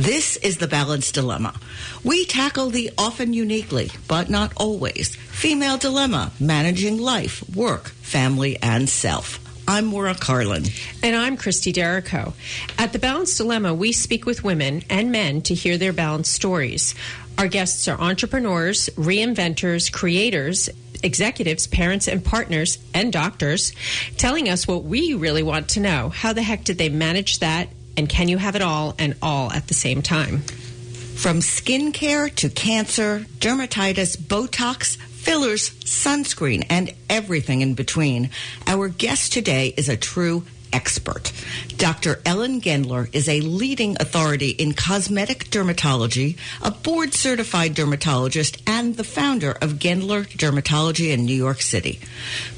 This is the Balanced Dilemma. We tackle the often uniquely, but not always, female dilemma managing life, work, family, and self. I'm Maura Carlin. And I'm Christy Derrico. At the Balanced Dilemma, we speak with women and men to hear their balanced stories. Our guests are entrepreneurs, reinventors, creators, executives, parents, and partners, and doctors, telling us what we really want to know. How the heck did they manage that? And can you have it all and all at the same time? From skincare to cancer, dermatitis, Botox, fillers, sunscreen, and everything in between, our guest today is a true expert. Dr. Ellen Gendler is a leading authority in cosmetic dermatology, a board certified dermatologist, and the founder of Gendler Dermatology in New York City.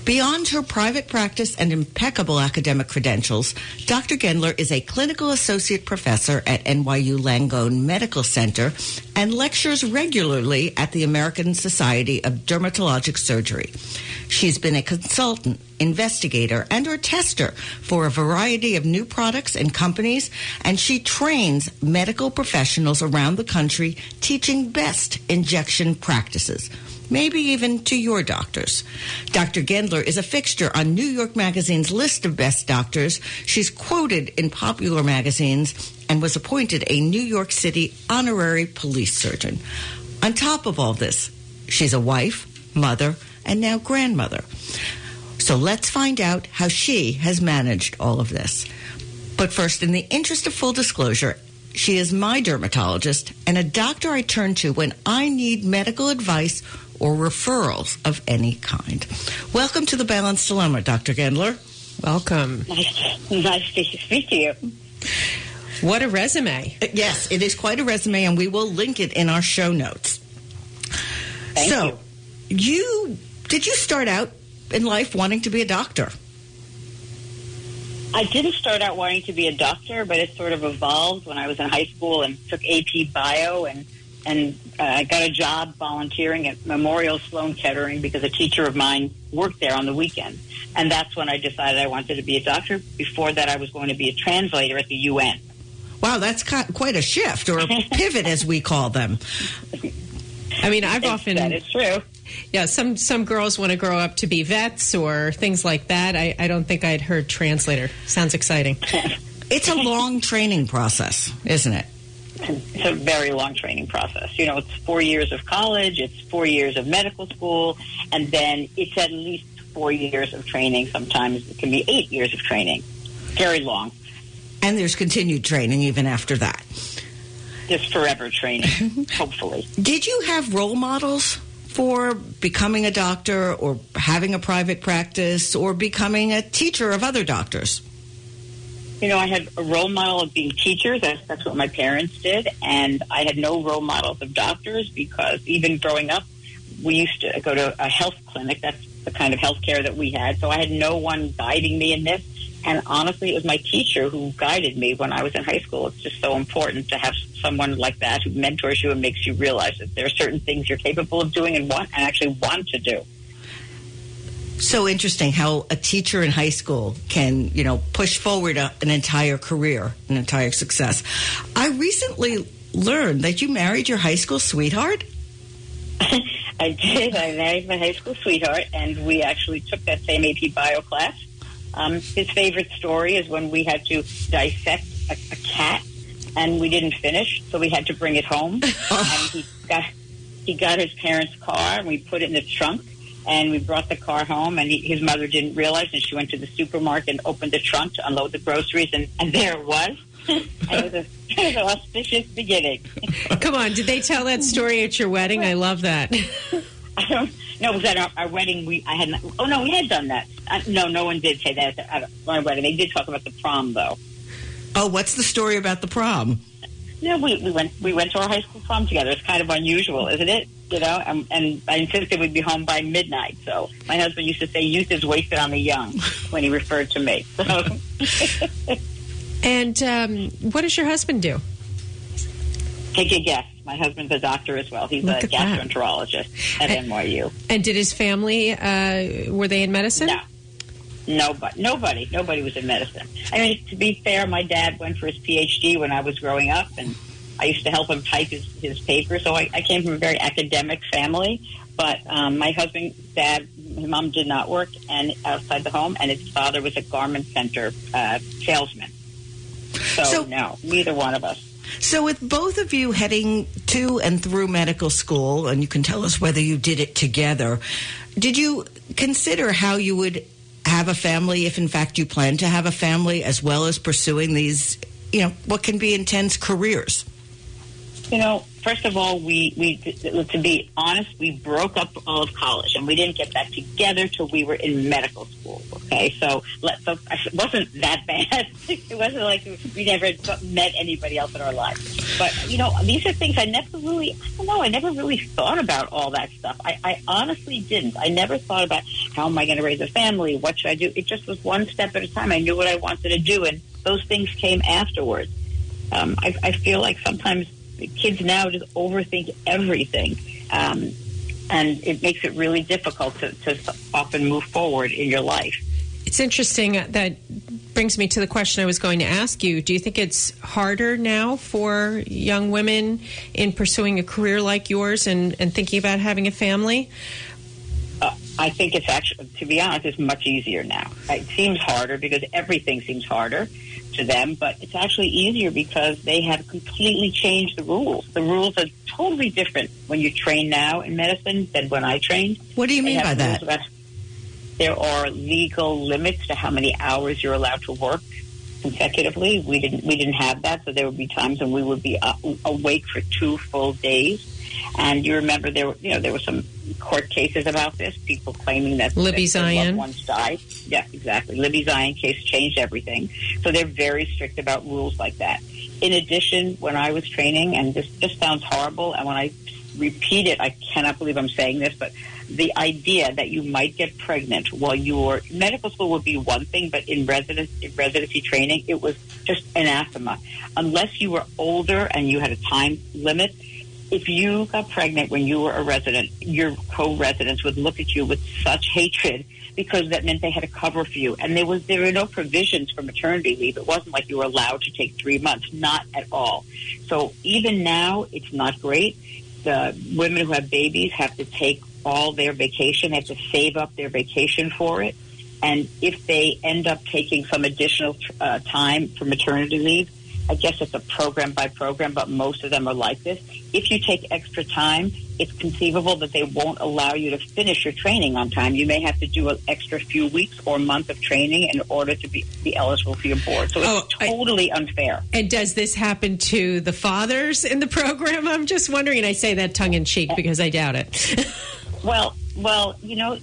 Beyond her private practice and impeccable academic credentials, Dr. Gendler is a clinical associate professor at NYU Langone Medical Center and lectures regularly at the American Society of Dermatologic Surgery. She's been a consultant, investigator, and or tester for a variety of new products and companies, and she trains medical professionals around the country teaching best injection practices maybe even to your doctors. Dr. Gendler is a fixture on New York Magazine's list of best doctors. She's quoted in popular magazines and was appointed a New York City honorary police surgeon. On top of all this, she's a wife, mother, and now grandmother. So let's find out how she has managed all of this. But first, in the interest of full disclosure, she is my dermatologist and a doctor I turn to when I need medical advice or referrals of any kind. Welcome to the Balanced Dilemma, Dr. Gendler. Welcome. Nice, nice to speak to you. What a resume. Uh, yes, it is quite a resume, and we will link it in our show notes. Thank so, you. you did you start out in life wanting to be a doctor? I didn't start out wanting to be a doctor, but it sort of evolved when I was in high school and took AP Bio and and uh, I got a job volunteering at Memorial Sloan Kettering because a teacher of mine worked there on the weekend. And that's when I decided I wanted to be a doctor. Before that, I was going to be a translator at the UN. Wow, that's quite a shift or a pivot, as we call them. I mean, I've It's- often that is true. yeah some some girls want to grow up to be vets or things like that. I, I don't think I'd heard translator. Sounds exciting. It's a long training process, isn't it? It's a very long training process. You know, it's four years of college, it's four years of medical school, and then it's at least four years of training. Sometimes it can be eight years of training. Very long. And there's continued training even after that. Just forever training, hopefully. Did you have role models for becoming a doctor or having a private practice or becoming a teacher of other doctors? You know, I had a role model of being teachers. That's, that's what my parents did. And I had no role models of doctors because even growing up, we used to go to a health clinic. That's the kind of health care that we had. So I had no one guiding me in this. And honestly, it was my teacher who guided me when I was in high school. It's just so important to have someone like that who mentors you and makes you realize that there are certain things you're capable of doing and want and actually want to do. So interesting how a teacher in high school can, you know, push forward a, an entire career, an entire success. I recently learned that you married your high school sweetheart. I did. I married my high school sweetheart, and we actually took that same AP Bio class. Um, his favorite story is when we had to dissect a, a cat, and we didn't finish, so we had to bring it home. and he got he got his parents' car, and we put it in the trunk. And we brought the car home, and he, his mother didn't realize, and she went to the supermarket and opened the trunk to unload the groceries, and, and there it was. it was, a, it was an auspicious beginning. Come on, did they tell that story at your wedding? I love that. I don't. No, it was at our, our wedding. We I had. Not, oh no, we had done that. Uh, no, no one did say that at my wedding. They did talk about the prom though. Oh, what's the story about the prom? No, we, we went we went to our high school prom together. It's kind of unusual, isn't it? You know, and, and I insisted we'd be home by midnight. So my husband used to say, "Youth is wasted on the young," when he referred to me. So And um, what does your husband do? take a guess. My husband's a doctor as well. He's Look a at that. gastroenterologist at NYU. And did his family, uh, were they in medicine? No. Nobody, nobody, nobody was in medicine. I mean, to be fair, my dad went for his PhD when I was growing up, and I used to help him type his, his paper. So I, I came from a very academic family. But um, my husband, dad, his mom did not work and outside the home, and his father was a garment center uh, salesman. So, So- no, neither one of us. So, with both of you heading to and through medical school, and you can tell us whether you did it together, did you consider how you would have a family if, in fact, you plan to have a family, as well as pursuing these, you know, what can be intense careers? You know, first of all, we, we to be honest, we broke up all of college, and we didn't get back together till we were in medical school. Okay, so let so it wasn't that bad. it wasn't like we never met anybody else in our lives. But you know, these are things I never really, I don't know, I never really thought about all that stuff. I, I honestly didn't. I never thought about how am I going to raise a family? What should I do? It just was one step at a time. I knew what I wanted to do, and those things came afterwards. Um, I, I feel like sometimes kids now just overthink everything. Um, and it makes it really difficult to, to often move forward in your life. It's interesting uh, that brings me to the question I was going to ask you. Do you think it's harder now for young women in pursuing a career like yours and, and thinking about having a family? Uh, I think it's actually, to be honest, it's much easier now. It seems harder because everything seems harder to them, but it's actually easier because they have completely changed the rules. The rules are totally different when you train now in medicine than when I trained. What do you mean by that? about- there are legal limits to how many hours you're allowed to work consecutively. We didn't we didn't have that, so there would be times when we would be up, awake for two full days. And you remember there were you know there were some court cases about this. People claiming that Libby that their loved Zion. ones died. Yeah, exactly. Libby Zion case changed everything. So they're very strict about rules like that. In addition, when I was training, and this just sounds horrible, and when I repeat it, I cannot believe I'm saying this, but the idea that you might get pregnant while you were medical school would be one thing, but in residence in residency training, it was just anathema. Unless you were older and you had a time limit, if you got pregnant when you were a resident, your co-residents would look at you with such hatred because that meant they had a cover for you. And there was there were no provisions for maternity leave. It wasn't like you were allowed to take three months, not at all. So even now, it's not great. The women who have babies have to take all their vacation. They have to save up their vacation for it. And if they end up taking some additional uh, time for maternity leave, I guess it's a program by program, but most of them are like this. If you take extra time, it's conceivable that they won't allow you to finish your training on time. You may have to do an extra few weeks or month of training in order to be, be eligible for your board. So it's Oh, I- totally unfair. And does this happen to the fathers in the program? I'm just wondering, and I say that tongue in cheek because I doubt it. Well, well, you know,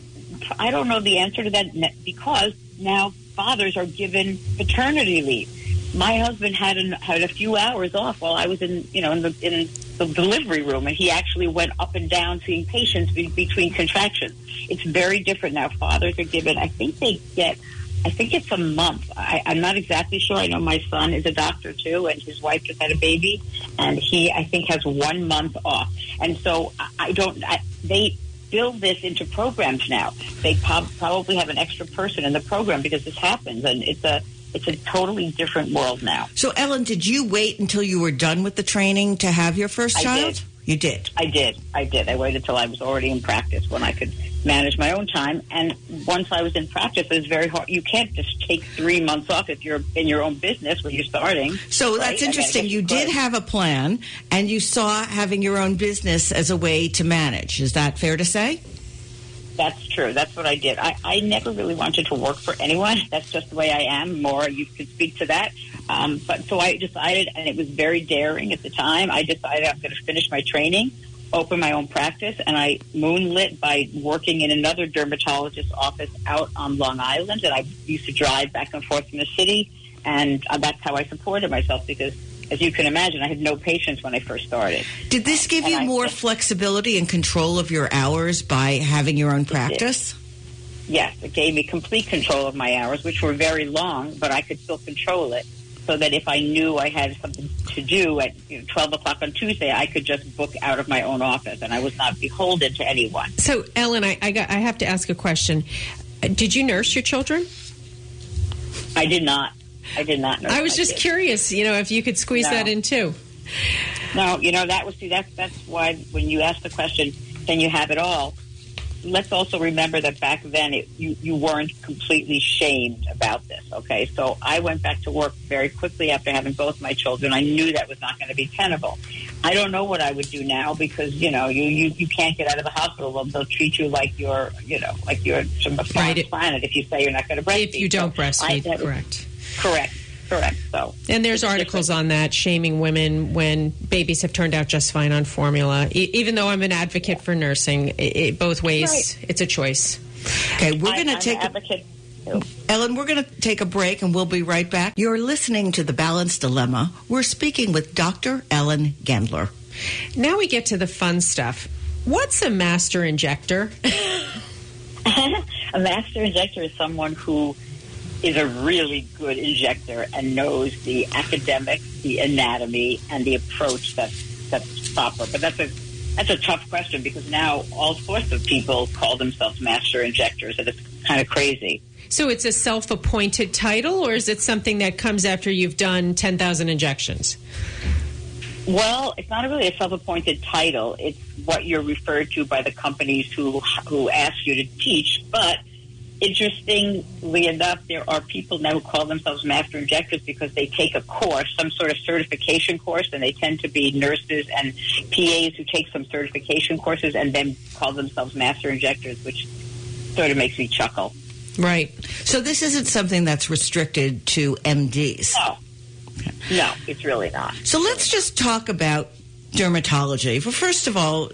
I don't know the answer to that because now fathers are given paternity leave. My husband had an, had a few hours off while I was in, you know, in the in the delivery room, and he actually went up and down seeing patients be, between contractions. It's very different now. Fathers are given, I think they get, I think it's a month. I, I'm not exactly sure. I know my son is a doctor too, and his wife just had a baby, and he, I think, has one month off. And so I, I don't. I, they build this into programs now. They prob- probably have an extra person in the program because this happens, and it's a it's a totally different world now. So, Ellen, did you wait until you were done with the training to have your first I child? did. You did. I did. I did. I waited till I was already in practice when I could manage my own time. And once I was in practice, it was very hard. You can't just take three months off if you're in your own business when you're starting. So right? that's I mean, I interesting. You did have a plan, and you saw having your own business as a way to manage. Is that fair to say? That's true. That's what I did. I, I never really wanted to work for anyone. That's just the way I am. More, you could speak to that. Um, but so I decided, and it was very daring at the time. I decided I'm going to finish my training, open my own practice, and I moonlit by working in another dermatologist's office out on Long Island. And I used to drive back and forth from the city, and uh, that's how I supported myself because. As you can imagine, I had no patience when I first started. Did this give And you I- more flexibility and control of your hours by having your own practice? Yes, it gave me complete control of my hours, which were very long, but I could still control it. So that if I knew I had something to do at you know, 12 o'clock on Tuesday, I could just book out of my own office and I was not beholden to anyone. so, Ellen, I, I, got, I have to ask a question. Did you nurse your children? I did not. I did not know. I was just kids. curious, you know, if you could squeeze No. that in too. No, you know that was see that's that's why when you ask the question, can you have it all? Let's also remember that back then it, you you weren't completely shamed about this. Okay, so I went back to work very quickly after having both my children. I knew that was not going to be tenable. I don't know what I would do now because you know you you, you can't get out of the hospital. They'll, they'll treat you like you're you know like you're from a foreign Right. planet if you say you're not going to breastfeed. If you don't So I- breastfeed, that was- correct. Correct, correct. So And there's articles different. on that shaming women when babies have turned out just fine on formula. E- even though I'm an advocate for nursing, i i both ways, Right. it's a choice. Okay, we're going to take an advocate. too. Ellen, we're going to take a break and we'll be right back. You're listening to The Balanced Dilemma. We're speaking with Dr. Ellen Gendler. Now we get to the fun stuff. What's a master injector? a master injector is someone who is a really good injector and knows the academics, the anatomy, and the approach that's that's proper. But that's a that's a tough question because now all sorts of people call themselves master injectors, and it's kind of crazy. So it's a self appointed title, or is it something that comes after you've done 10,000 injections? Well, it's not really a self-appointed title. It's what you're referred to by the companies who who ask you to teach. But interestingly enough, there are people now who call themselves master injectors because they take a course, some sort of certification course, and they tend to be nurses and PAs who take some certification courses and then call themselves master injectors, which sort of makes me chuckle. Right. So this isn't something that's restricted to MDs. No, no, it's really not. So let's just talk about dermatology. Well, first of all,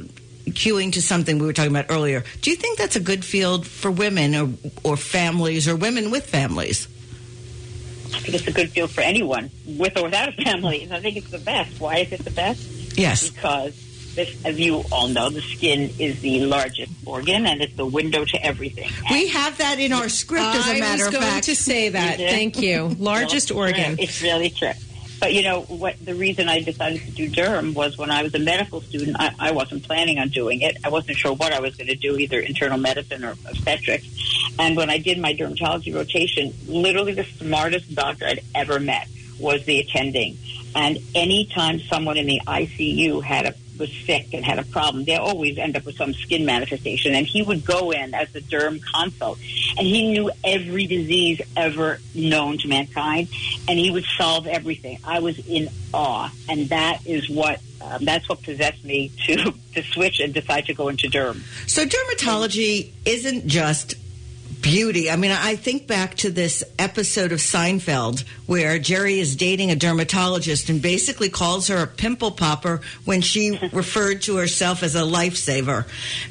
cueing to something we were talking about earlier, do you think that's a good field for women or, or families or women with families? I think it's a good field for anyone, with or without a family. And I think it's the best. Why is it the best? Yes. because this, as you all know, the skin is the largest organ and it's the window to everything. We have that in our script, as a I matter of fact. I was going to say that. Thank you. Largest organ. It's really true. But you know what? The reason I decided to do derm was when I was a medical student. I, I wasn't planning on doing it. I wasn't sure what I was going to do, either internal medicine or obstetrics. And when I did my dermatology rotation, literally the smartest doctor I'd ever met was the attending. And anytime someone in the ICU had a was sick and had a problem, they always end up with some skin manifestation. And he would go in as the derm consult, and he knew every disease ever known to mankind, and he would solve everything. I was in awe, and that is what um, that's what possessed me to to switch and decide to go into derm. So dermatology isn't just beauty. I mean, I think back to this episode of Seinfeld where Jerry is dating a dermatologist and basically calls her a pimple popper when she referred to herself as a lifesaver.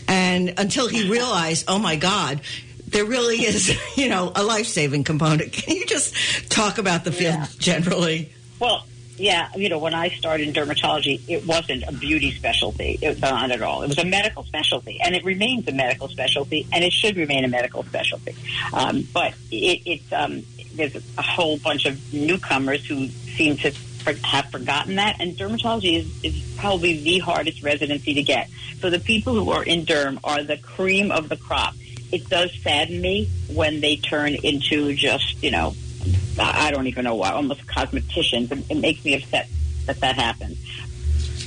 And until he realized, oh my God, there really is, you know, a life-saving component. Can you just talk about the field Yeah. generally? Well, yeah, you know, when I started in dermatology, it wasn't a beauty specialty. It not at all. It was a medical specialty, and it remains a medical specialty, and it should remain a medical specialty. Um, but it, it's um, there's a whole bunch of newcomers who seem to have forgotten that, and dermatology is, is probably the hardest residency to get. So the people who are in derm are the cream of the crop. It does sadden me when they turn into just, you know, I don't even know why, almost cosmeticians. It, it makes me upset that that happened.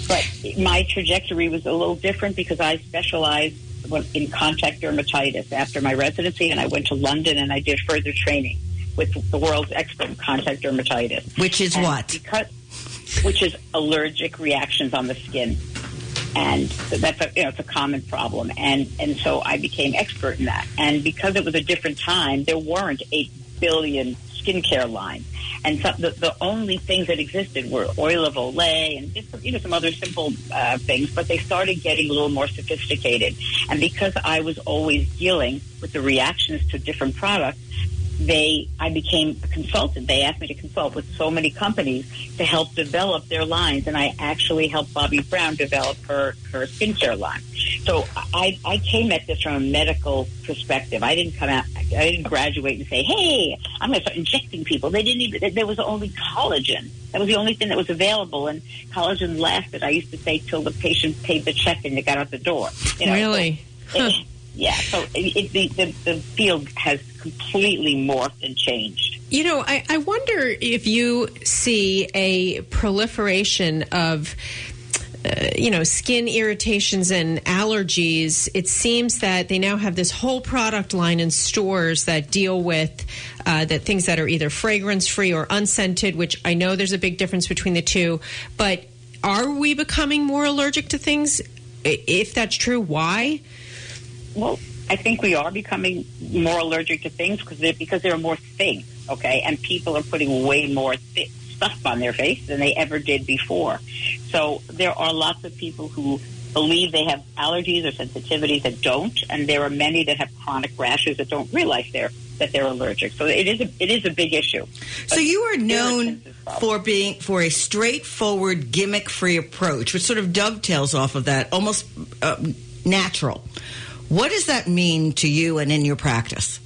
But my trajectory was a little different because I specialized in contact dermatitis after my residency, and I went to London and I did further training with the world's expert in contact dermatitis. Which is And what? Because, which is allergic reactions on the skin. And that's a you know it's a common problem, and and so I became expert in that. And because it was a different time, there weren't eight billion skincare lines, and so the, the only things that existed were oil of Olay and just you know some other simple uh, things. But they started getting a little more sophisticated, and because I was always dealing with the reactions to different products, they I became a consultant. They asked me to consult with so many companies to help develop their lines, and I actually helped Bobbi Brown develop her her skincare line. So I I came at this from a medical perspective. I didn't come out. I didn't graduate and say, "Hey, I'm going to start injecting people." They didn't even. There was only collagen. That was the only thing that was available, and collagen lasted. I used to say till the patient paid the check and they got out the door. You know, really? so- eh, yeah, so it, it, the, the field has completely morphed and changed. You know, I, I wonder if you see a proliferation of uh, you know, skin irritations and allergies, it seems that they now have this whole product line in stores that deal with uh, that things that are either fragrance free or unscented, which I know there's a big difference between the two. But are we becoming more allergic to things? If that's true, why? Well, I think we are becoming more allergic to things because because there are more things, okay, and people are putting way more th- stuff on their face than they ever did before. So there are lots of people who believe they have allergies or sensitivities that don't, and there are many that have chronic rashes that don't realize they're that they're allergic. So it is a it is a big issue. But so you are known for being for a straightforward, gimmick-free approach, which sort of dovetails off of that, almost uh, natural. What does that mean to you and in your practice?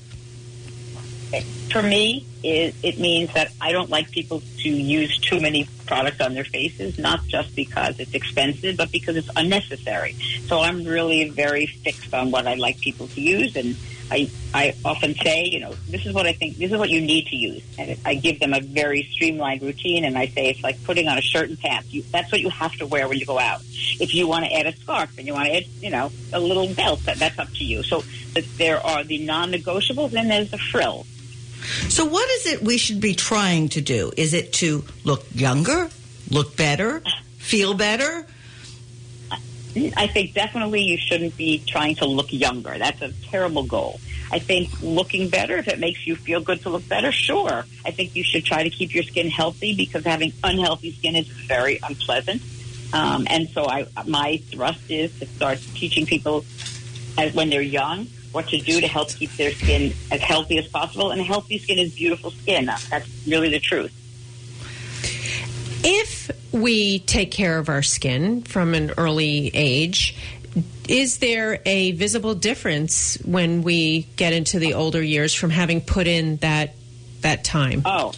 For me, it, it means that I don't like people to use too many products on their faces, not just because it's expensive, but because it's unnecessary. So I'm really very fixed on what I like people to use, and I I often say, you know, this is what I think, this is what you need to use, and I give them a very streamlined routine, and I say it's like putting on a shirt and pants. You, that's what you have to wear when you go out. If you want to add a scarf and you want to add, you know, a little belt, that, that's up to you. So there are the non-negotiables, and there's the frills. So, what is it we should be trying to do? Is it to look younger, look better, feel better? I think definitely you shouldn't be trying to look younger. That's a terrible goal. I think looking better, if it makes you feel good to look better, sure. I think you should try to keep your skin healthy because having unhealthy skin is very unpleasant. Um, and so I, my thrust is to start teaching people as, when they're young what to do to help keep their skin as healthy as possible. And healthy skin is beautiful skin. That's really the truth. If we take care of our skin from an early age, is there a visible difference when we get into the older years from having put in that that time? Oh,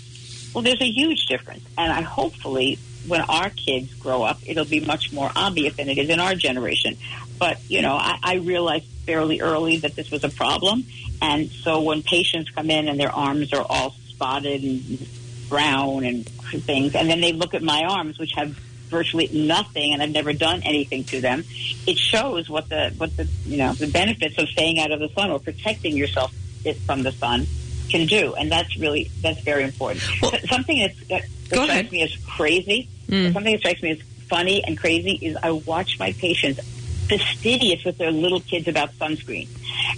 well, there's a huge difference, and I hopefully when our kids grow up, it'll be much more obvious than it is in our generation. But you know, I, I realized fairly early that this was a problem. And so when patients come in and their arms are all spotted and brown and things, and then they look at my arms, which have virtually nothing, and I've never done anything to them. It shows what the what the you know the benefits of staying out of the sun or protecting yourself from the sun can do, and that's really that's very important. Well, something that's, that, that strikes ahead. me as crazy, mm. something that strikes me as funny and crazy is I watch my patients fastidious with their little kids about sunscreen.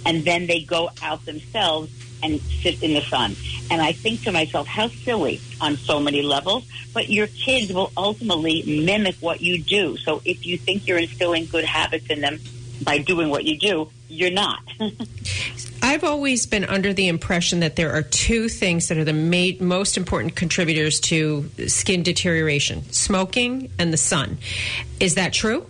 And then they go out themselves and sit in the sun. And I think to myself, how silly on so many levels. But your kids will ultimately mimic what you do. So if you think you're instilling good habits in them by doing what you do, you're not. I've always been under the impression that there are two things that are the ma- most important contributors to skin deterioration smoking and the sun. Is that true?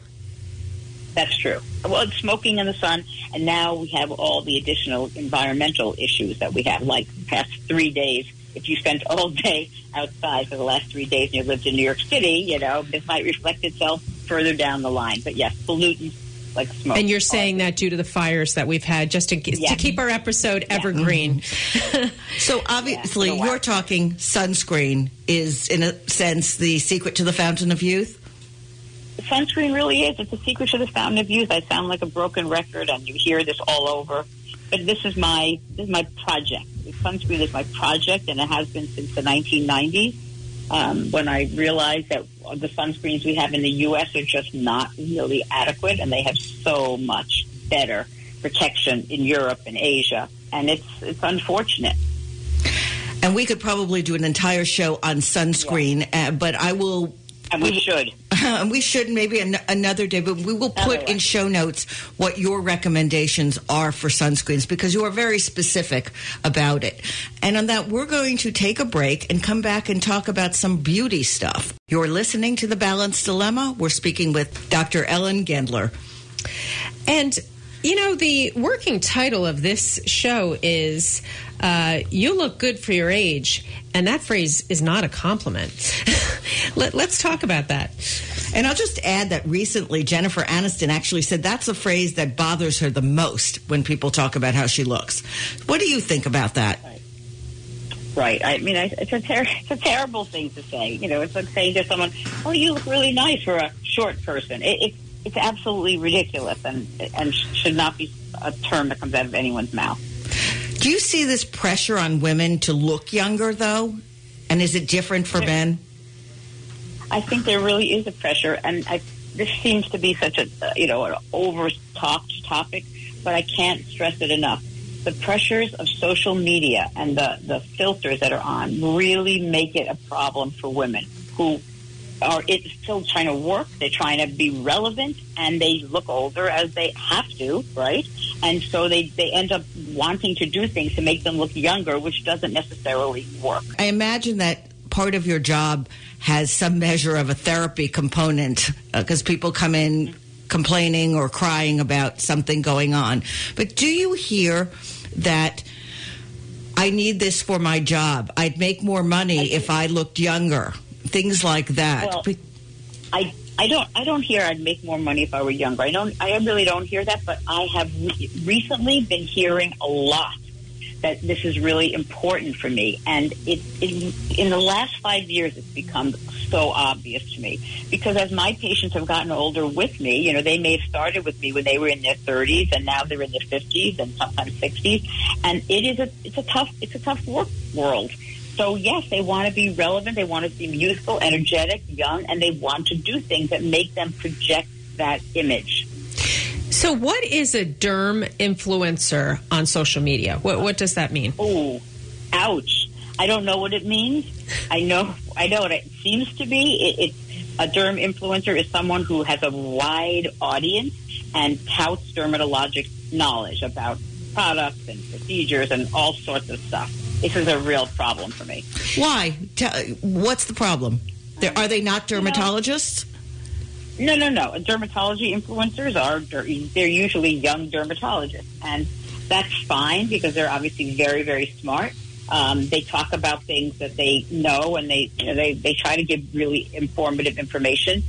That's true. Well, it's smoking in the sun, and now we have all the additional environmental issues that we have, like the past three days. If you spent all day outside for the last three days and you lived in New York City, you know, this might reflect itself further down the line. But yes, pollutants like smoke. And you're saying that due to the fires that we've had, just to, to keep our episode evergreen. Mm-hmm. so obviously, yeah, you're talking sunscreen is, in a sense, the secret to the fountain of youth sunscreen really is. It's a secret to the fountain of youth. I sound like a broken record, and you hear this all over. But this is my this is my project. Sunscreen is my project, and it has been since the 1990s. Um, when I realized that the sunscreens we have in the U.S. are just not really adequate, and they have so much better protection in Europe and Asia, and it's it's unfortunate. And we could probably do an entire show on sunscreen, yeah. uh, but I will and we, should. we should maybe an- another day, but we will put in show notes what your recommendations are for sunscreens because you are very specific about it. And on that, we're going to take a break and come back and talk about some beauty stuff. You're listening to The Balance Dilemma. We're speaking with Dr. Ellen Gendler. And you know, the working title of this show is uh, You Look Good for Your Age. And that phrase is not a compliment. Let, us talk about that. And I'll just add that recently Jennifer Aniston actually said that's a phrase that bothers her the most when people talk about how she looks. What do you think about that? Right. I mean, it's a ter- it's a terrible thing to say. You know, it's like saying to someone, "Oh, you look really nice for a short person." It, it, it's absolutely ridiculous, and and should not be a term that comes out of anyone's mouth. Do you see this pressure on women to look younger, though? And is it different for men? I think there really is a pressure, and I, this seems to be such a uh, you know an over talked topic, but I can't stress it enough the pressures of social media and the, the filters that are on really make it a problem for women who are it's still trying to work. They're trying to be relevant, and they look older as they have to, right? And so they they end up wanting to do things to make them look younger, which doesn't necessarily work. I imagine that part of your job has some measure of a therapy component because uh, people come in complaining or crying about something going on. But do you hear? that I need this for my job. I'd make more money if I looked younger. Things like that. Well, I I don't I don't hear I'd make more money if I were younger. I don't I really don't hear that, but I have re- recently been hearing a lot that this is really important for me. And it, it, in the last five years, it's become so obvious to me because as my patients have gotten older with me, you know, they may have started with me when they were in their 30s and now they're in their 50s and sometimes 60s. And it is a, it's a tough, it's a tough work world. So yes, they want to be relevant. They want to be youthful, energetic, young, and they want to do things that make them project that image. So, what is a derm influencer on social media? What, what does that mean? Oh, ouch! I don't know what it means. I know, I know what it seems to be. It, it's a derm influencer is someone who has a wide audience and touts dermatologic knowledge about products and procedures and all sorts of stuff. This is a real problem for me. Why? What's the problem? Are they not dermatologists? No, no, no. Dermatology influencers are they're usually young dermatologists, and that's fine because they're obviously very, very smart. Um, they talk about things that they know, and they you know, they they try to give really informative information.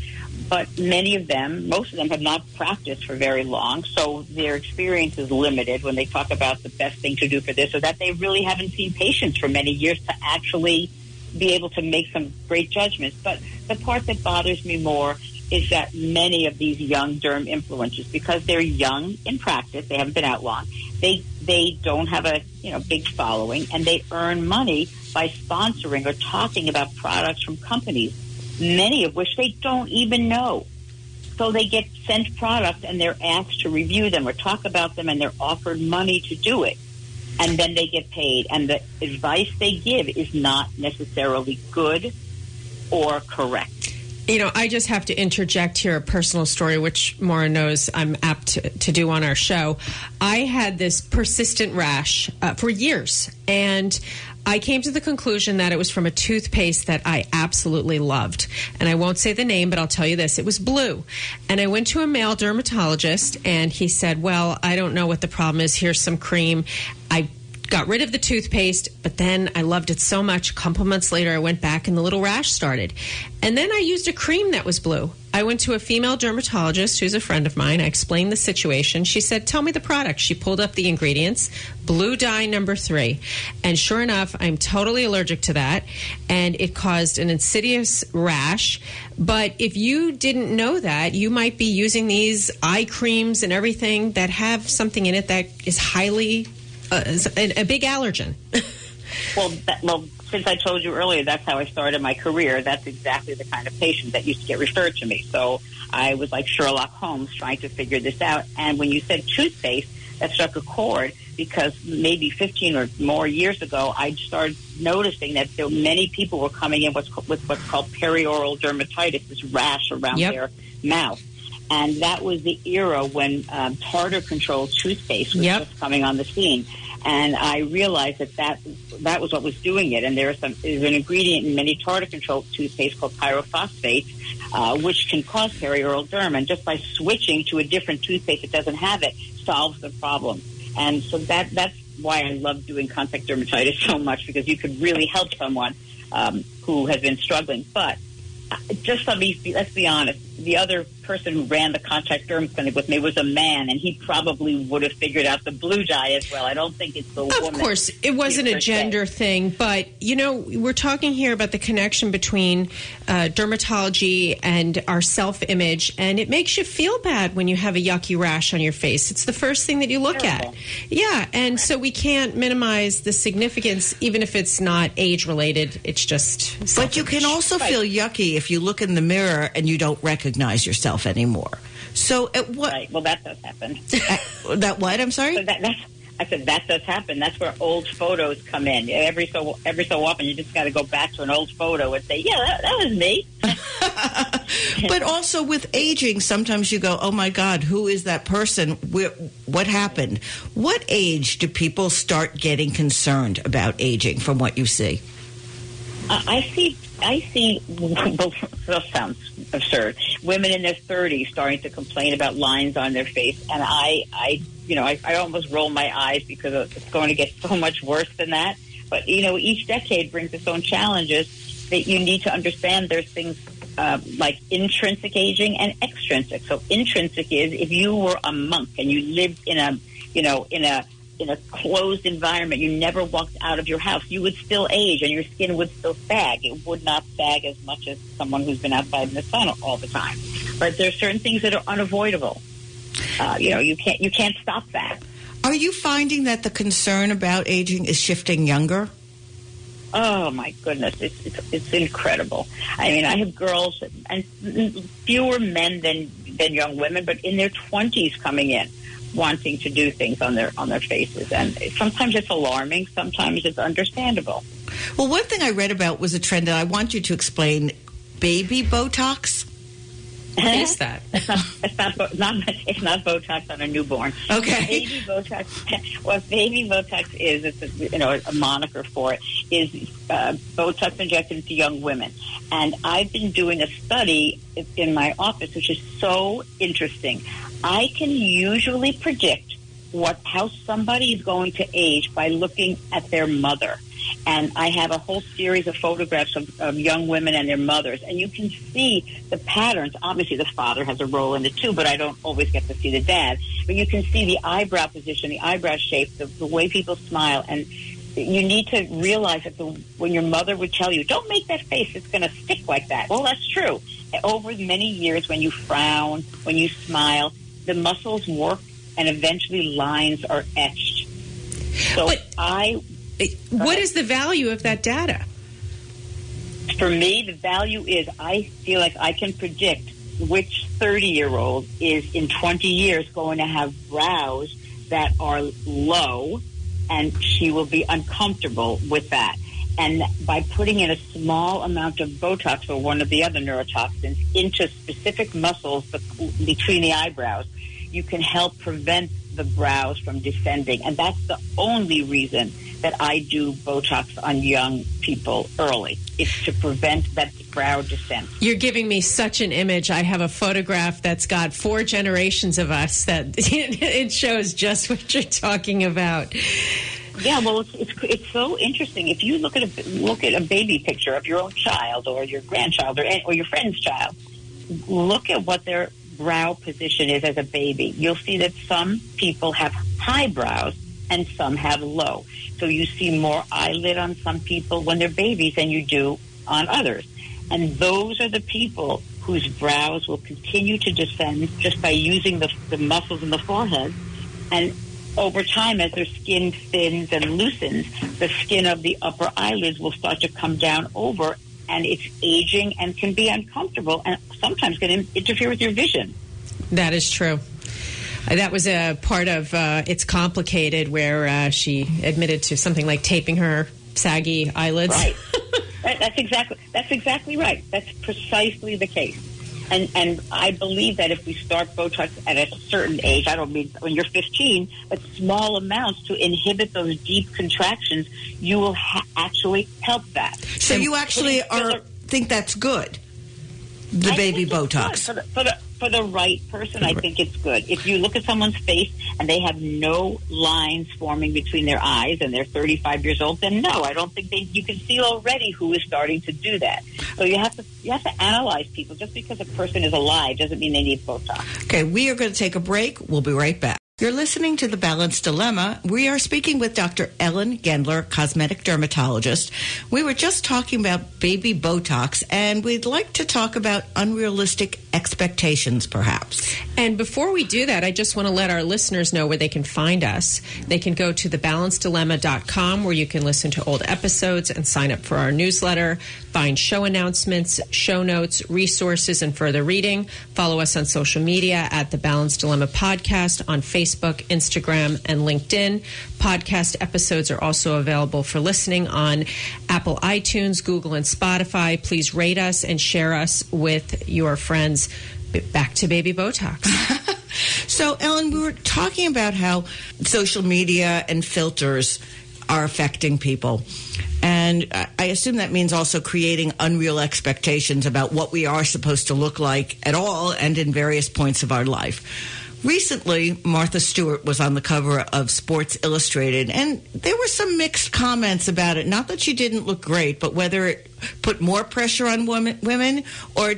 But many of them, most of them, have not practiced for very long, so their experience is limited when they talk about the best thing to do for this, or that they really haven't seen patients for many years to actually be able to make some great judgments. But the part that bothers me more is that many of these young derm influencers, because they're young in practice, they haven't been out long, they they don't have a you know big following, and they earn money by sponsoring or talking about products from companies, many of which they don't even know. So they get sent products and they're asked to review them or talk about them, and they're offered money to do it, and then they get paid. And the advice they give is not necessarily good or correct. You know, I just have to interject here a personal story, which Maura knows I'm apt to, to do on our show. I had this persistent rash uh, for years, and I came to the conclusion that it was from a toothpaste that I absolutely loved. And I won't say the name, but I'll tell you this it was blue. And I went to a male dermatologist, and he said, Well, I don't know what the problem is. Here's some cream. I got rid of the toothpaste, but then I loved it so much. A couple months later, I went back and the little rash started. And then I used a cream that was blue. I went to a female dermatologist who's a friend of mine. I explained the situation. She said, Tell me the product. She pulled up the ingredients blue dye number three. And sure enough, I'm totally allergic to that. And it caused an insidious rash. But if you didn't know that, you might be using these eye creams and everything that have something in it that is highly Uh, a, a big allergen. well, that, well, since I told you earlier, that's how I started my career. That's exactly the kind of patient that used to get referred to me. So I was like Sherlock Holmes trying to figure this out. And when you said toothpaste, that struck a chord because maybe 15 or more years ago, I started noticing that so many people were coming in with, with what's called perioral dermatitis, this rash around yep. their mouth. And that was the era when um, tartar control toothpaste was yep. just coming on the scene. And I realized that, that that was what was doing it. And there is, some, there's an ingredient in many tartar control toothpaste called pyrophosphate, uh, which can cause perioral derm. And just by switching to a different toothpaste that doesn't have it solves the problem. And so that that's why I love doing contact dermatitis so much because you could really help someone um, who has been struggling. But uh, just let me let's be honest the other person who ran the contact derm clinic with me was a man, and he probably would have figured out the blue dye as well. I don't think it's the of woman. Of course, it wasn't a gender se. thing, but you know, we're talking here about the connection between uh, dermatology and our self-image, and it makes you feel bad when you have a yucky rash on your face. It's the first thing that you look Terrible. at. Yeah, and so we can't minimize the significance, even if it's not age-related. It's just. But you can also right. feel yucky if you look in the mirror and you don't recognize yourself anymore. So at what? Right. Well, that does happen. that what? I'm sorry. So that, I said that does happen. That's where old photos come in. Every so every so often, you just got to go back to an old photo and say, "Yeah, that, that was me." but also with aging, sometimes you go, "Oh my God, who is that person? Where, what happened?" What age do people start getting concerned about aging? From what you see, uh, I see. I see. That sounds absurd. Women in their 30s starting to complain about lines on their face, and I, I, you know, I, I almost roll my eyes because it's going to get so much worse than that. But you know, each decade brings its own challenges that you need to understand. There's things uh, like intrinsic aging and extrinsic. So intrinsic is if you were a monk and you lived in a, you know, in a in a closed environment, you never walked out of your house, you would still age and your skin would still sag. It would not sag as much as someone who's been outside in the sun all the time. But there's certain things that are unavoidable. Uh, you know, you can't you can't stop that. Are you finding that the concern about aging is shifting younger? Oh my goodness, it's, it's it's incredible. I mean, I have girls and fewer men than than young women, but in their twenties coming in wanting to do things on their on their faces, and sometimes it's alarming. Sometimes it's understandable. Well, one thing I read about was a trend, that I want you to explain: baby Botox. What is that? It's not, it's not, not, it's not Botox on a newborn. Okay. Baby Botox. What baby Botox is, it's a, you know a moniker for it is uh, Botox injected into young women. And I've been doing a study in my office, which is so interesting. I can usually predict what how somebody is going to age by looking at their mother. And I have a whole series of photographs of, of young women and their mothers, and you can see the patterns. Obviously, the father has a role in it too, but I don't always get to see the dad. But you can see the eyebrow position, the eyebrow shape, the, the way people smile, and you need to realize that the, when your mother would tell you, "Don't make that face; it's going to stick like that." Well, that's true. Over many years, when you frown, when you smile, the muscles work and eventually lines are etched. So but I. Uh, what is the value of that data? For me, the value is I feel like I can predict which 30 year old is in 20 years going to have brows that are low and she will be uncomfortable with that. And by putting in a small amount of Botox or one of the other neurotoxins into specific muscles between the eyebrows, you can help prevent the brows from descending. And that's the only reason that I do Botox on young people early. It's to prevent that brow descent. You're giving me such an image. I have a photograph that's got four generations of us that it shows just what you're talking about. Yeah, well, it's, it's it's so interesting. If you look at a look at a baby picture of your own child or your grandchild or eh, or your friend's child, look at what their brow position is as a baby. You'll see that some people have high brows and some have low. So you see more eyelid on some people when they're babies than you do on others. And those are the people whose brows will continue to descend just by using the, the muscles in the forehead. And over time, as their skin thins and loosens, the skin of the upper eyelids will start to come down over, and it's aging and can be uncomfortable and sometimes can interfere with your vision. That is true. That was a part of uh, It's Complicated where uh, she admitted to something like taping her saggy eyelids. Right. that's exactly that's exactly right. That's precisely the case. And and I believe that if we start Botox at a certain age, I don't mean when you're 15, but small amounts to inhibit those deep contractions, you will ha- actually help that. So and you actually are think that's good. the I baby think it's Botox. good. For the, for the for the right person, I think it's good. If you look at someone's face and they have no lines forming between their eyes and they're 35 years old, then no, I don't think they. You can see already who is starting to do that. So you have to you have to analyze people. Just because a person is alive doesn't mean they need Botox. Okay, we are going to take a break. We'll be right back. You're listening to The Balanced Dilemma. We are speaking with Dr. Ellen Gendler, cosmetic dermatologist. We were just talking about baby Botox, and we'd like to talk about unrealistic expectations, perhaps. And before we do that, I just want to let our listeners know where they can find us. They can go to thebalancedilemma.com where you can listen to old episodes and sign up for our newsletter, find show announcements, show notes, resources, and further reading. Follow us on social media at The Balanced Dilemma Podcast on Facebook, Instagram, and LinkedIn. Podcast episodes are also available for listening on Apple iTunes, Google, and Spotify. Please rate us and share us with your friends. Back to baby Botox. So, Ellen, we were talking about how social media and filters are affecting people. And I- assume that means also creating unreal expectations about what we are supposed to look like at all and in various points of our life. Recently, Martha Stewart was on the cover of Sports Illustrated, and there were some mixed comments about it. Not that she didn't look great, but whether it put more pressure on women or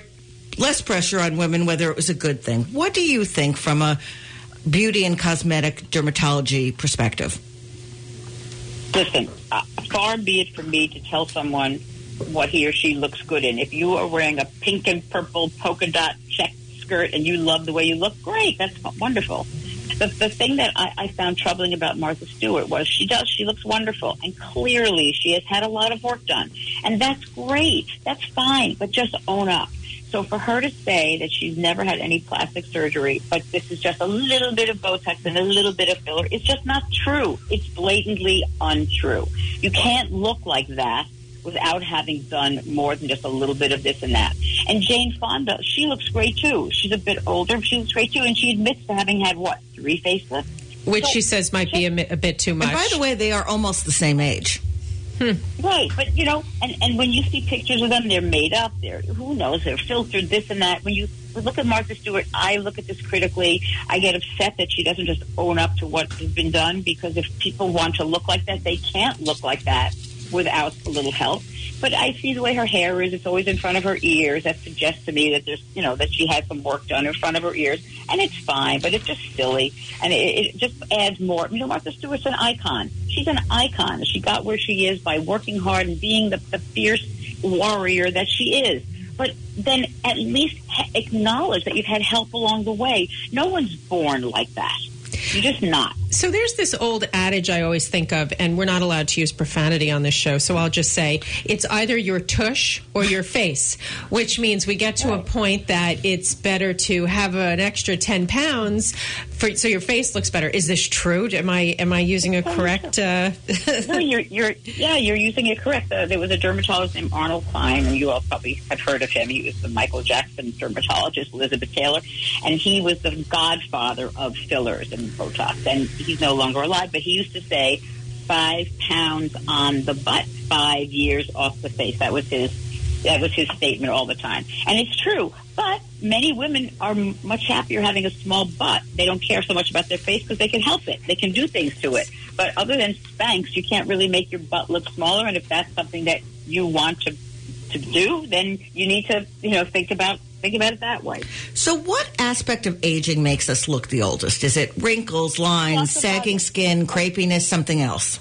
less pressure on women, whether it was a good thing. What do you think from a beauty and cosmetic dermatology perspective? Listen, uh, far be it from me to tell someone what he or she looks good in. If you are wearing a pink and purple polka dot check skirt and you love the way you look, great. That's wonderful. The, the thing that I, I found troubling about Martha Stewart was she does, she looks wonderful. And clearly she has had a lot of work done. And that's great. That's fine. But just own up. So for her to say that she's never had any plastic surgery, but this is just a little bit of Botox and a little bit of filler, it's just not true. It's blatantly untrue. You can't look like that without having done more than just a little bit of this and that. And Jane Fonda, she looks great too. She's a bit older, but she looks great too, and she admits to having had what three facelifts. Which So- she says might be a, a bit too much. And by the way, they are almost the same age. Hmm. Right, but you know, and and when you see pictures of them, they're made up. They're who knows? They're filtered, this and that. When you look at Martha Stewart, I look at this critically. I get upset that she doesn't just own up to what has been done because if people want to look like that, they can't look like that without a little help. But I see the way her hair is; it's always in front of her ears. That suggests to me that there's, you know, that she had some work done in front of her ears, and it's fine. But it's just silly, and it, it just adds more. You know, Martha Stewart's an icon. She's an icon. She got where she is by working hard and being the, the fierce warrior that she is. But then at least ha- acknowledge that you've had help along the way. No one's born like that. You're just not. So there's this old adage I always think of, and we're not allowed to use profanity on this show, so I'll just say it's either your tush or your face, which means we get to a point that it's better to have an extra 10 pounds for, so your face looks better. Is this true? Am I am I using a correct? Uh, no, you're, you're, yeah, you're using it correct. Uh, there was a dermatologist named Arnold Klein, and you all probably have heard of him. He was the Michael Jackson dermatologist, Elizabeth Taylor, and he was the godfather of fillers and Botox. And he's no longer alive, but he used to say, five pounds on the butt, five years off the face. That was his. That was his statement all the time, and it's true. But many women are much happier having a small butt. They don't care so much about their face because they can help it. They can do things to it. But other than Spanx, you can't really make your butt look smaller. And if that's something that you want to to do, then you need to you know think about think about it that way. So, what aspect of aging makes us look the oldest? Is it wrinkles, lines, sagging skin, crepiness, something else?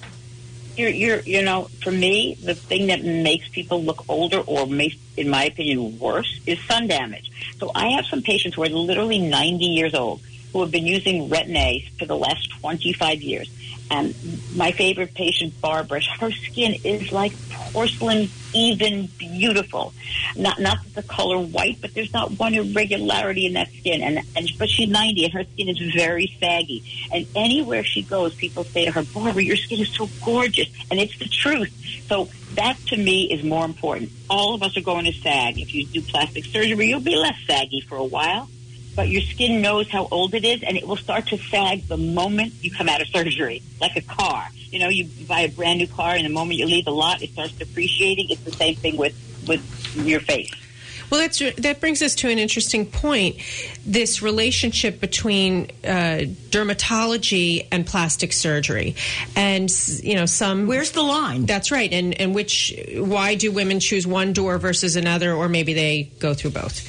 You're, you're, you know, for me, the thing that makes people look older or makes, in my opinion, worse is sun damage. So I have some patients who are literally 90 years old who have been using Retin-A for the last 25 years. And my favorite patient, Barbara, her skin is like porcelain, even beautiful. Not not the color white, but there's not one irregularity in that skin. And, and but she's 90 and her skin is very saggy. And anywhere she goes, people say to her, Barbara, your skin is so gorgeous. And it's the truth. So that to me is more important. All of us are going to sag. If you do plastic surgery, you'll be less saggy for a while but your skin knows how old it is and it will start to sag the moment you come out of surgery, like a car. You know, you buy a brand new car and the moment you leave the lot, it starts depreciating. It's the same thing with, with your face. Well, that's, that brings us to an interesting point. This relationship between uh, dermatology and plastic surgery, and you know, some where's the line? That's right. And and which why do women choose one door versus another, or maybe they go through both?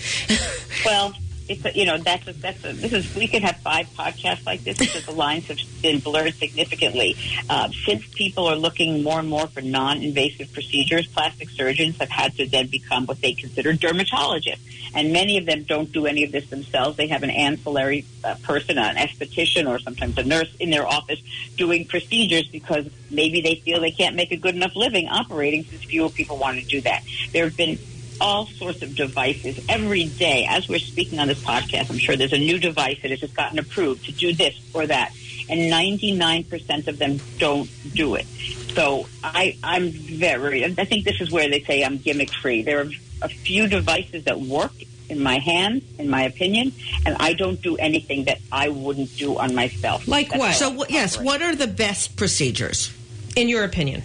well it's a, you know that's a, that's a, this is we could have five podcasts like this because the lines have been blurred significantly uh, since people are looking more and more for non-invasive procedures. Plastic surgeons have had to then become what they consider dermatologists, and many of them don't do any of this themselves. They have an ancillary uh, person, an esthetician, or sometimes a nurse in their office doing procedures because maybe they feel they can't make a good enough living operating since fewer people want to do that. There have been all sorts of devices every day. As we're speaking on this podcast, I'm sure there's a new device that has just gotten approved to do this or that. And 99% of them don't do it. So I, I'm very, I think this is where they say I'm gimmick free. There are a few devices that work in my hand, in my opinion, and I don't do anything that I wouldn't do on myself. Like That's what? So, yes, what are the best procedures? In your opinion?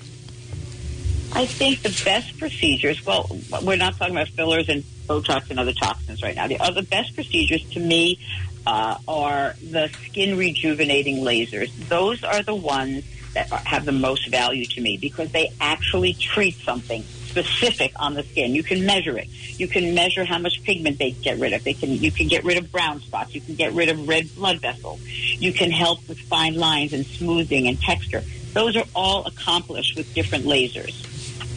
I think the best procedures, well, we're not talking about fillers and Botox and other toxins right now. The other best procedures to me uh, are the skin rejuvenating lasers. Those are the ones that are, have the most value to me because they actually treat something specific on the skin. You can measure it. You can measure how much pigment they get rid of. They can you can get rid of brown spots. You can get rid of red blood vessels. You can help with fine lines and smoothing and texture. Those are all accomplished with different lasers.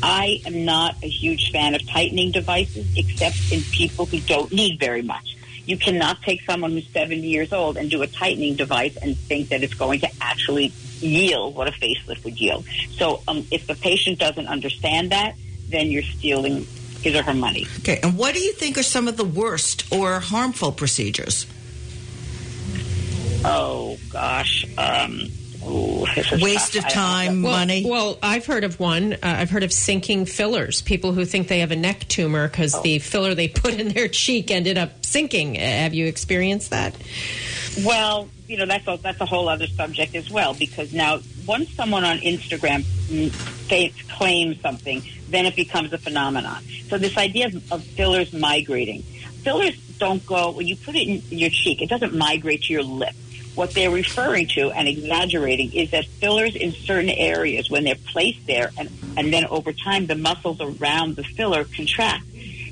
I am not a huge fan of tightening devices, except in people who don't need very much. You cannot take someone who's 70 years old and do a tightening device and think that it's going to actually yield what a facelift would yield. So um, if the patient doesn't understand that, then you're stealing his or her money. Okay, and what do you think are some of the worst or harmful procedures? Oh, gosh. Um, Ooh, Waste tough. of time, well, money. Well, I've heard of one. Uh, I've heard of sinking fillers. People who think they have a neck tumor because oh. the filler they put in their cheek ended up sinking. Uh, have you experienced that? Well, you know that's a, that's a whole other subject as well because now once someone on Instagram claims something, then it becomes a phenomenon. So this idea of, of fillers migrating, fillers don't go when you put it in your cheek. It doesn't migrate to your lip what they're referring to and exaggerating is that fillers in certain areas, when they're placed there and, and then over time the muscles around the filler contract,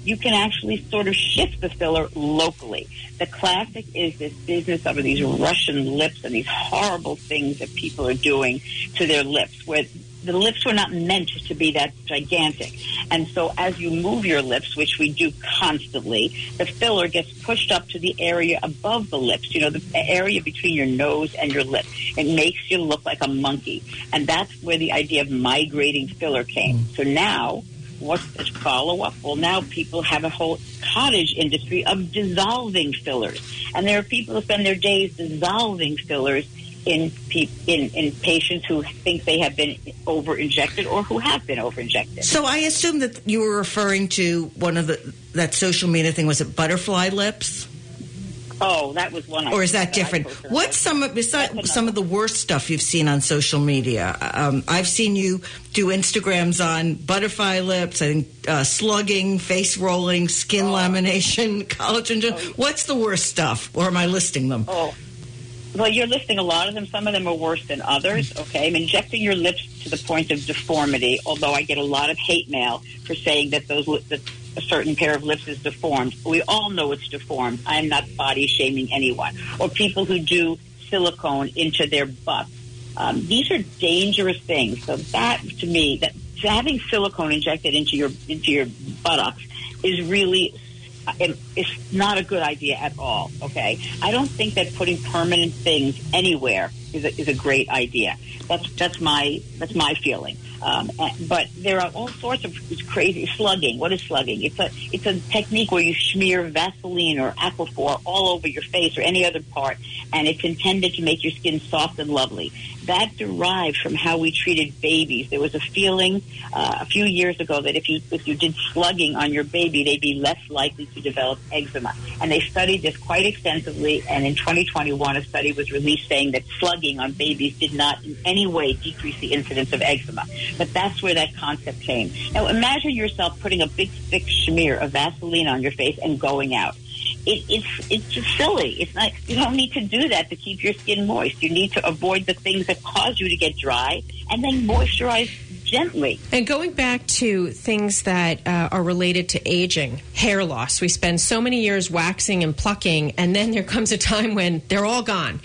you can actually sort of shift the filler locally. The classic is this business of these Russian lips and these horrible things that people are doing to their lips, where the lips were not meant to be that gigantic. And so as you move your lips, which we do constantly, the filler gets pushed up to the area above the lips, you know, the area between your nose and your lip. It makes you look like a monkey. And that's where the idea of migrating filler came. Mm. So now, what's the follow up? Well, now people have a whole cottage industry of dissolving fillers. And there are people who spend their days dissolving fillers in, pe- in in patients who think they have been over injected or who have been over injected. So I assume that you were referring to one of the that social media thing. Was it butterfly lips? Oh, that was one. or is that different? What's some of besides some of the worst stuff you've seen on social media? Um, I've seen you do Instagrams on butterfly lips, I think uh, slugging, face rolling, skin oh. lamination, collagen. Oh. What's the worst stuff? Or am I listing them? Oh, well, you're listing a lot of them. Some of them are worse than others. Okay, I'm injecting your lips to the point of deformity. Although I get a lot of hate mail for saying that those that a certain pair of lips is deformed. We all know it's deformed. I am not body shaming anyone. Or people who do silicone into their butts. Um, these are dangerous things. So that, to me, that having silicone injected into your into your buttocks is really it's not a good idea at all. Okay, I don't think that putting permanent things anywhere is a, is a great idea. That's that's my that's my feeling. Um, but there are all sorts of crazy slugging. What is slugging? It's a it's a technique where you smear Vaseline or Aquaphor all over your face or any other part, and it's intended to make your skin soft and lovely. That derived from how we treated babies. There was a feeling uh, a few years ago that if you if you did slugging on your baby, they'd be less likely to develop eczema. And they studied this quite extensively. And in 2021, a study was released saying that slugging on babies did not in any way decrease the incidence of eczema. But that's where that concept came. Now imagine yourself putting a big thick smear of Vaseline on your face and going out. It, it's it's just silly. It's not. You don't need to do that to keep your skin moist. You need to avoid the things that cause you to get dry, and then moisturize gently. And going back to things that uh, are related to aging, hair loss, we spend so many years waxing and plucking, and then there comes a time when they're all gone.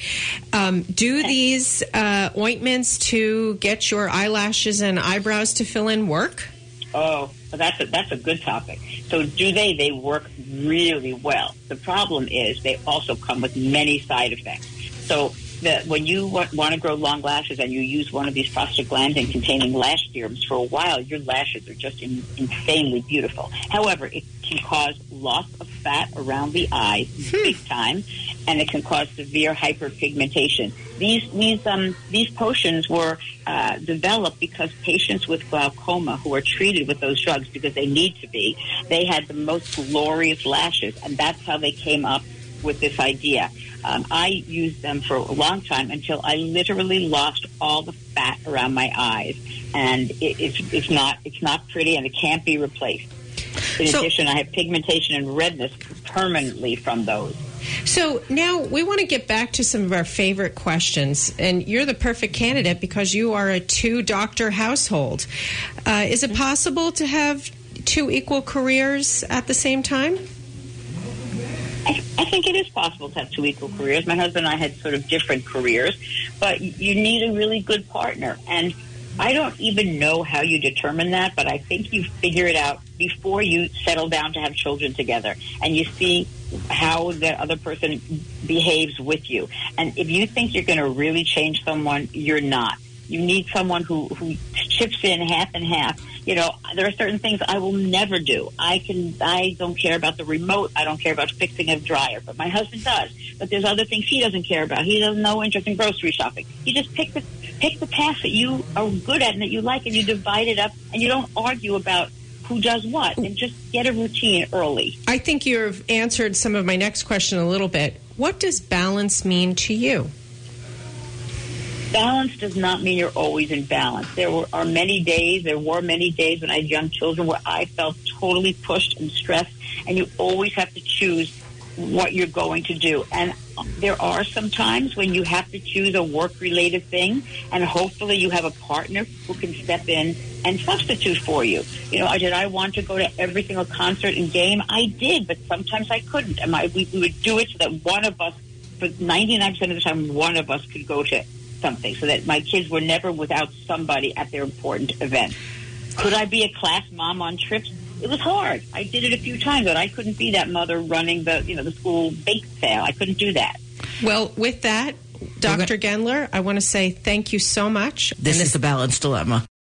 Um, do these uh, ointments to get your eyelashes and eyebrows to fill in work? Oh, that's a, that's a good topic. So do they? They work really well. The problem is they also come with many side effects. So that when you want, want to grow long lashes and you use one of these prostaglandin containing lash serums for a while, your lashes are just in, insanely beautiful. However, it can cause loss of fat around the eyes hmm. big time, and it can cause severe hyperpigmentation. These these um these potions were uh, developed because patients with glaucoma who are treated with those drugs because they need to be, they had the most glorious lashes, and that's how they came up with this idea. Um, I used them for a long time until I literally lost all the fat around my eyes, and it, it's it's not it's not pretty, and it can't be replaced. In so, addition, I have pigmentation and redness permanently from those. So now we want to get back to some of our favorite questions, and you're the perfect candidate because you are a two doctor household. Uh, is it possible to have two equal careers at the same time? I, I think it is possible to have two equal careers. My husband and I had sort of different careers, but you need a really good partner. And I don't even know how you determine that, but I think you figure it out before you settle down to have children together and you see how the other person behaves with you. And if you think you're going to really change someone, you're not. You need someone who, who chips in half and half you know, there are certain things I will never do. I can, I don't care about the remote. I don't care about fixing a dryer, but my husband does. But there's other things he doesn't care about. He has no interest in grocery shopping. You just pick the, pick the task that you are good at and that you like and you divide it up and you don't argue about who does what and just get a routine early. I think you've answered some of my next question a little bit. What does balance mean to you? Balance does not mean you're always in balance. There were, are many days, there were many days when I had young children where I felt totally pushed and stressed, and you always have to choose what you're going to do. And there are some times when you have to choose a work related thing, and hopefully you have a partner who can step in and substitute for you. You know, did I want to go to every single concert and game? I did, but sometimes I couldn't. And I, we, we would do it so that one of us, for 99% of the time, one of us could go to something so that my kids were never without somebody at their important events. Could I be a class mom on trips? It was hard. I did it a few times, but I couldn't be that mother running the you know the school bake sale. I couldn't do that. Well, with that, Dr. Gendler, I want to say thank you so much. This is the balanced dilemma.